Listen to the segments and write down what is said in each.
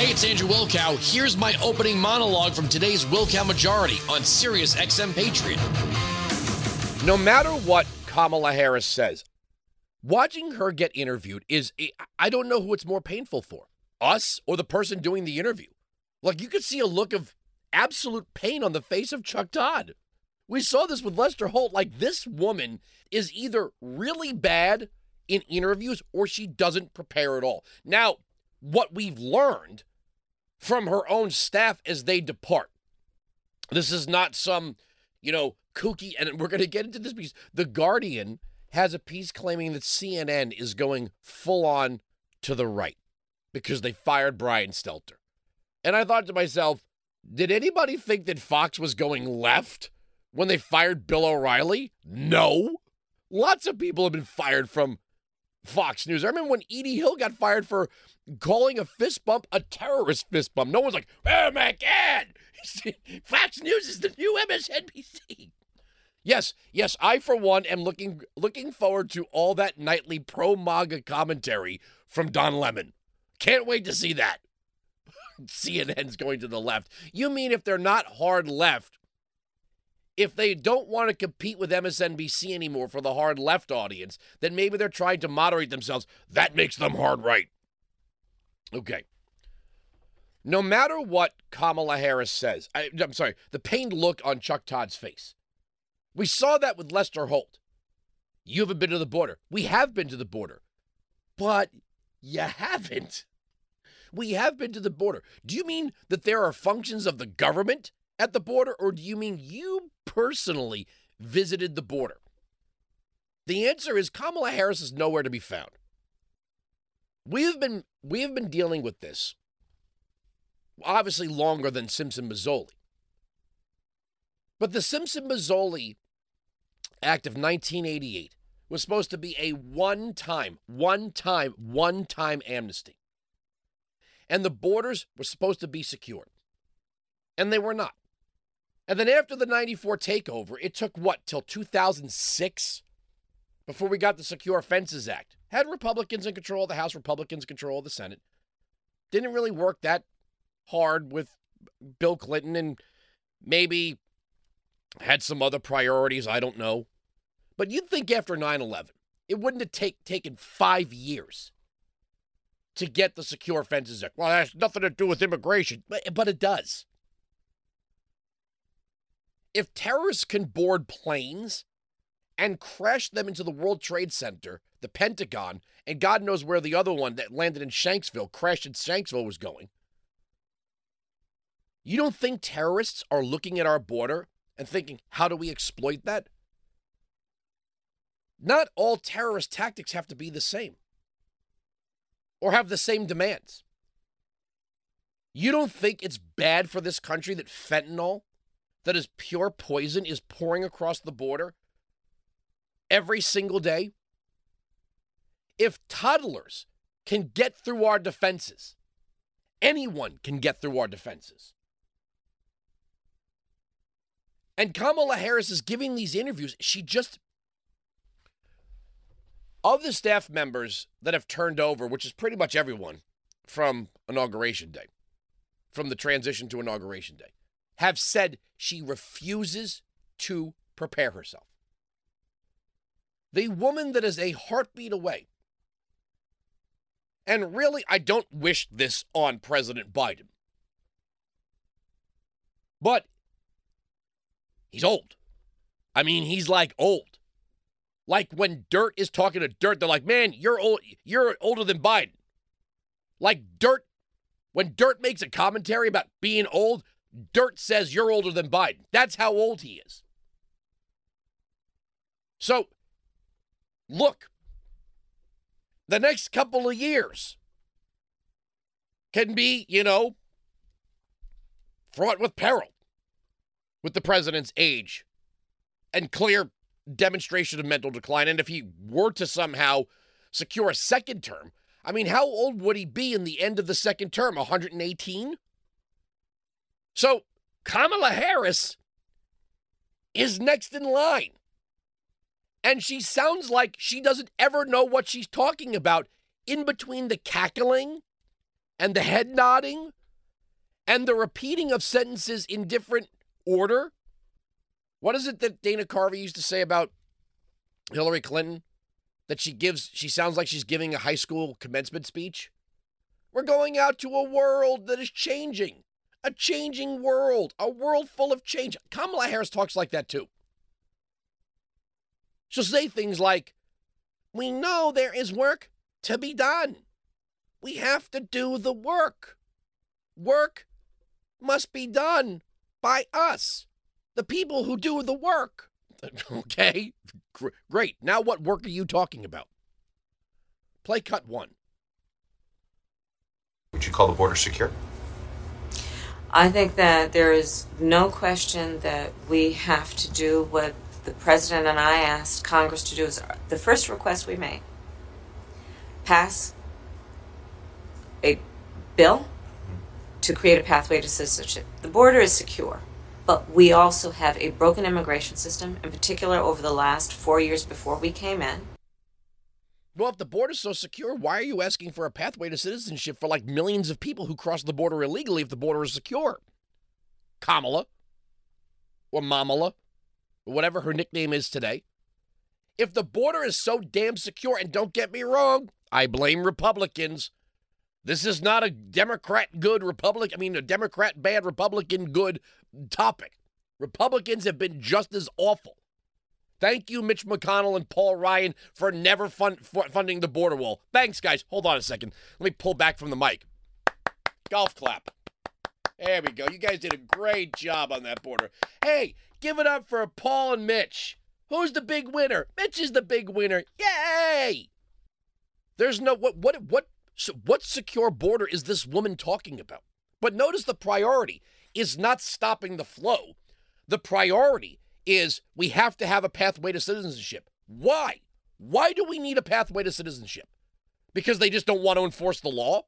Hey, it's Andrew Wilkow. Here's my opening monologue from today's Wilkow Majority on Sirius XM Patriot. No matter what Kamala Harris says, watching her get interviewed is, I don't know who it's more painful for us or the person doing the interview. Like, you could see a look of absolute pain on the face of Chuck Todd. We saw this with Lester Holt. Like, this woman is either really bad in interviews or she doesn't prepare at all. Now, what we've learned from her own staff as they depart. This is not some, you know, kooky, and we're going to get into this piece. The Guardian has a piece claiming that CNN is going full on to the right because they fired Brian Stelter. And I thought to myself, did anybody think that Fox was going left when they fired Bill O'Reilly? No. Lots of people have been fired from Fox News. I remember when E.D. Hill got fired for calling a fist bump a terrorist fist bump. No one's like, oh my God, Fox News is the new MSNBC. Yes, yes, I for one am looking looking forward to all that nightly pro MAGA commentary from Don Lemon. Can't wait to see that. CNN's going to the left. You mean if they're not hard left, if they don't want to compete with MSNBC anymore for the hard left audience, then maybe they're trying to moderate themselves. That makes them hard right. Okay. No matter what Kamala Harris says, I, am sorry, the pained look on Chuck Todd's face. We saw that with Lester Holt. You haven't been to the border. We have been to the border, but you haven't. We have been to the border. Do you mean that there are functions of the government at the border, or do you mean you personally visited the border? The answer is Kamala Harris is nowhere to be found. We have been we have been dealing with this obviously longer than Simpson Mazzoli. But the Simpson Mazzoli Act of 1988 was supposed to be a one time, one time, one time amnesty. And the borders were supposed to be secured. And they were not. And then after the 94 takeover, it took what, till 2006 before we got the Secure Fences Act? Had Republicans in control of the House, Republicans control of the Senate. Didn't really work that hard with Bill Clinton and maybe had some other priorities, I don't know. But you'd think after 9 11, it wouldn't have take, taken five years to get the Secure Fences Act. Well, that has nothing to do with immigration, but, but it does. If terrorists can board planes and crash them into the World Trade Center, the Pentagon, and God knows where the other one that landed in Shanksville, crashed in Shanksville, was going. You don't think terrorists are looking at our border and thinking, how do we exploit that? Not all terrorist tactics have to be the same or have the same demands. You don't think it's bad for this country that fentanyl, that is pure poison, is pouring across the border every single day? If toddlers can get through our defenses, anyone can get through our defenses. And Kamala Harris is giving these interviews. She just, of the staff members that have turned over, which is pretty much everyone from Inauguration Day, from the transition to Inauguration Day, have said she refuses to prepare herself. The woman that is a heartbeat away. And really, I don't wish this on President Biden. But He's old. I mean, he's like old. Like when dirt is talking to dirt, they're like, "Man, you're old. You're older than Biden." Like dirt, when dirt makes a commentary about being old, dirt says you're older than Biden. That's how old he is. So, look, the next couple of years can be, you know, fraught with peril with the president's age and clear demonstration of mental decline. And if he were to somehow secure a second term, I mean, how old would he be in the end of the second term? 118? So Kamala Harris is next in line. And she sounds like she doesn't ever know what she's talking about in between the cackling and the head nodding and the repeating of sentences in different order. What is it that Dana Carvey used to say about Hillary Clinton? That she gives, she sounds like she's giving a high school commencement speech. We're going out to a world that is changing, a changing world, a world full of change. Kamala Harris talks like that too. She'll say things like, We know there is work to be done. We have to do the work. Work must be done by us, the people who do the work. Okay, great. Now, what work are you talking about? Play cut one. Would you call the border secure? I think that there is no question that we have to do what the president and I asked Congress to do is the first request we made pass a bill to create a pathway to citizenship. The border is secure, but we also have a broken immigration system, in particular over the last four years before we came in. Well, if the border's so secure, why are you asking for a pathway to citizenship for like millions of people who cross the border illegally if the border is secure? Kamala or Mamala or whatever her nickname is today. If the border is so damn secure, and don't get me wrong, I blame Republicans. This is not a Democrat good Republican, I mean, a Democrat bad Republican good topic. Republicans have been just as awful. Thank you, Mitch McConnell and Paul Ryan, for never fund, for funding the border wall. Thanks, guys. Hold on a second. Let me pull back from the mic. Golf clap. There we go. You guys did a great job on that border. Hey, Give it up for Paul and Mitch. Who's the big winner? Mitch is the big winner. Yay! There's no what what what what secure border is this woman talking about? But notice the priority is not stopping the flow. The priority is we have to have a pathway to citizenship. Why? Why do we need a pathway to citizenship? Because they just don't want to enforce the law?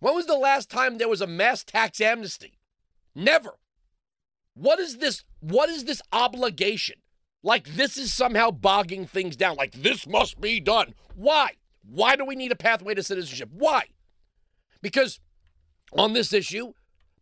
When was the last time there was a mass tax amnesty? Never. What is this? What is this obligation? Like this is somehow bogging things down. Like this must be done. Why? Why do we need a pathway to citizenship? Why? Because on this issue,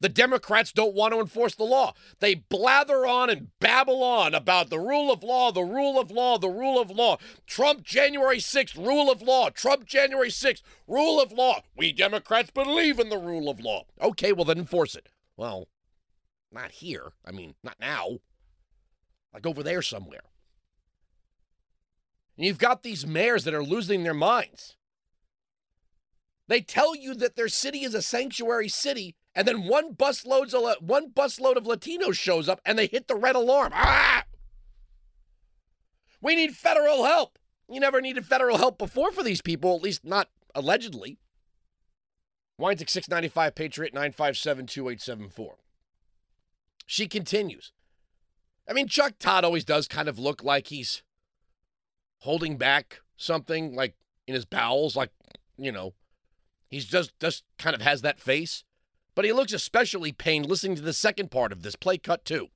the Democrats don't want to enforce the law. They blather on and babble on about the rule of law, the rule of law, the rule of law. Trump January 6th, rule of law. Trump January 6th, rule of law. We Democrats believe in the rule of law. Okay, well, then enforce it. Well, not here. I mean, not now. Like over there somewhere. And you've got these mayors that are losing their minds. They tell you that their city is a sanctuary city, and then one busload of one busload of Latinos shows up and they hit the red alarm. Ah! We need federal help. You never needed federal help before for these people, at least not allegedly. Weinzig 695 Patriot 957 2874. She continues. I mean, Chuck Todd always does kind of look like he's holding back something, like in his bowels, like, you know, he's just, just kind of has that face. But he looks especially pained listening to the second part of this play cut, too.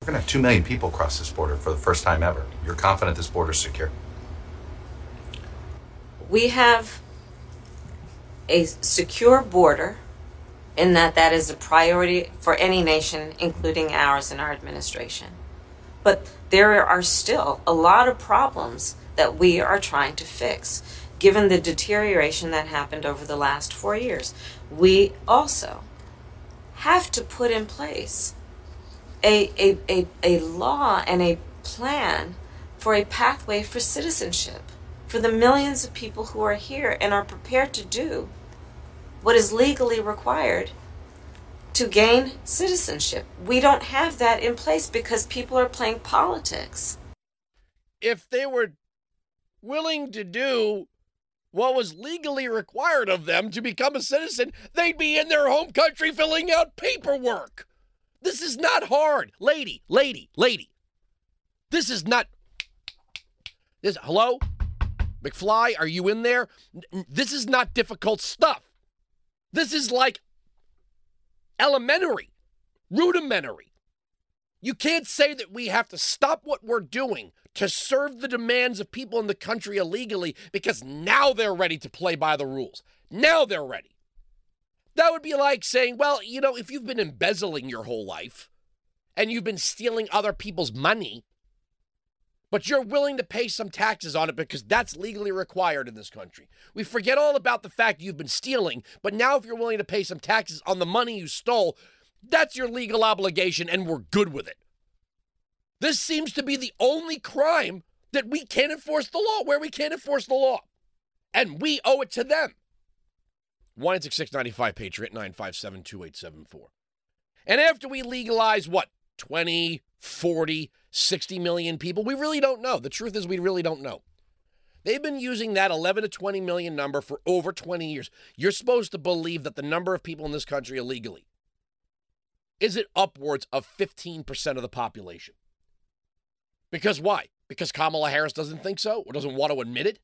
We're going to have 2 million people cross this border for the first time ever. You're confident this border is secure? We have a secure border in that that is a priority for any nation, including ours and our administration. But there are still a lot of problems that we are trying to fix, given the deterioration that happened over the last four years. We also have to put in place a, a, a, a law and a plan for a pathway for citizenship for the millions of people who are here and are prepared to do what is legally required to gain citizenship. We don't have that in place because people are playing politics. If they were willing to do what was legally required of them to become a citizen, they'd be in their home country filling out paperwork. This is not hard. Lady, lady, lady. This is not. This, hello? McFly, are you in there? This is not difficult stuff. This is like elementary, rudimentary. You can't say that we have to stop what we're doing to serve the demands of people in the country illegally because now they're ready to play by the rules. Now they're ready. That would be like saying, well, you know, if you've been embezzling your whole life and you've been stealing other people's money, but you're willing to pay some taxes on it because that's legally required in this country. We forget all about the fact you've been stealing, but now if you're willing to pay some taxes on the money you stole, that's your legal obligation and we're good with it. This seems to be the only crime that we can't enforce the law, where we can't enforce the law. And we owe it to them. 18695 Patriot 957 2874. And after we legalize what, 20, 40, 60 million people, we really don't know. The truth is, we really don't know. They've been using that 11 to 20 million number for over 20 years. You're supposed to believe that the number of people in this country illegally is it upwards of 15% of the population. Because why? Because Kamala Harris doesn't think so or doesn't want to admit it?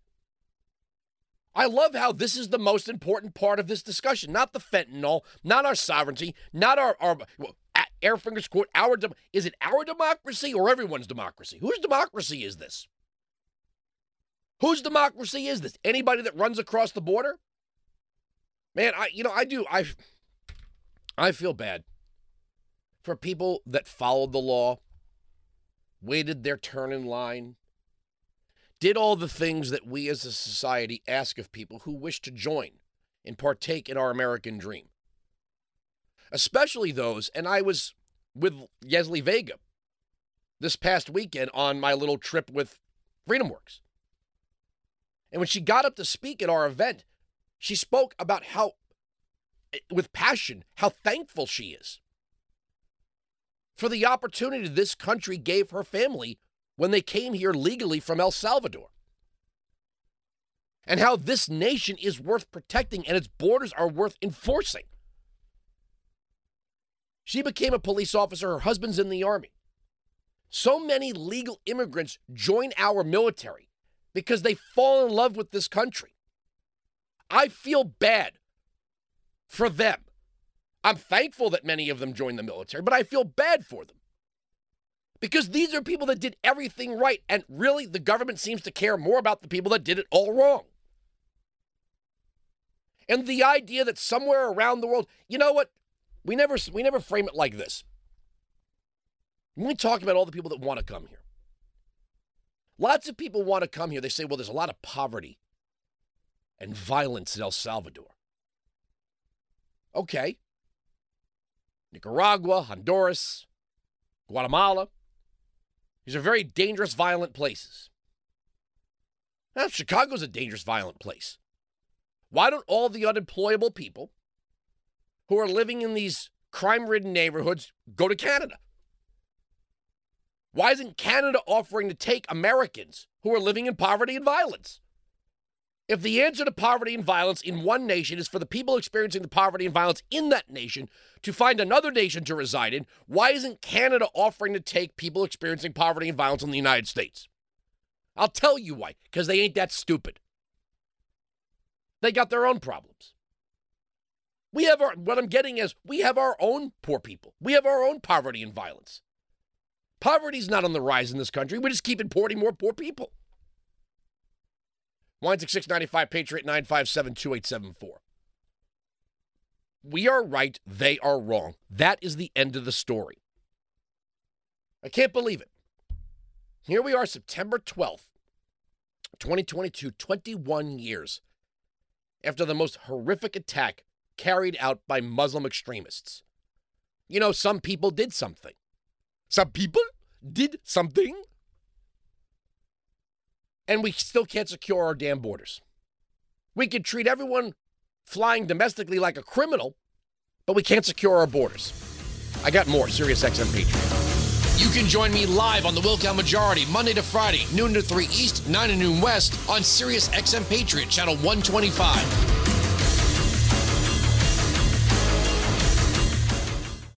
I love how this is the most important part of this discussion, not the fentanyl, not our sovereignty, not our, our well, air fingers quote, our, de- is it our democracy or everyone's democracy? Whose democracy is this? Whose democracy is this? Anybody that runs across the border? Man, I, you know, I do, I, I feel bad for people that followed the law, waited their turn in line, did all the things that we as a society ask of people who wish to join and partake in our American dream. Especially those, and I was with Yesli Vega this past weekend on my little trip with FreedomWorks. And when she got up to speak at our event, she spoke about how, with passion, how thankful she is for the opportunity this country gave her family when they came here legally from El Salvador. And how this nation is worth protecting and its borders are worth enforcing. She became a police officer, her husband's in the army. So many legal immigrants join our military because they fall in love with this country. I feel bad for them. I'm thankful that many of them joined the military, but I feel bad for them because these are people that did everything right. And really, the government seems to care more about the people that did it all wrong. And the idea that somewhere around the world, you know what? We never we never frame it like this. When we talk about all the people that want to come here, lots of people want to come here. They say, well, there's a lot of poverty and violence in El Salvador. Okay. Nicaragua, Honduras, Guatemala, these are very dangerous, violent places. Now, Chicago's a dangerous, violent place. Why don't all the unemployable people who are living in these crime ridden neighborhoods go to Canada? Why isn't Canada offering to take Americans who are living in poverty and violence? If the answer to poverty and violence in one nation is for the people experiencing the poverty and violence in that nation to find another nation to reside in, why isn't Canada offering to take people experiencing poverty and violence in the United States? I'll tell you why, because they ain't that stupid. They got their own problems. We have our, what I'm getting is, we have our own poor people. We have our own poverty and violence. Poverty's not on the rise in this country. We're just keep importing more poor people. 16695 Patriot 957 2874. We are right, they are wrong. That is the end of the story. I can't believe it. Here we are, September 12th, 2022, 21 years after the most horrific attack carried out by Muslim extremists. You know, some people did something. Some people did something and we still can't secure our damn borders. We can treat everyone flying domestically like a criminal, but we can't secure our borders. I got more Sirius XM Patriot. You can join me live on the Wilkow Majority Monday to Friday, noon to 3 East, 9 to noon West on Sirius XM Patriot, channel 125.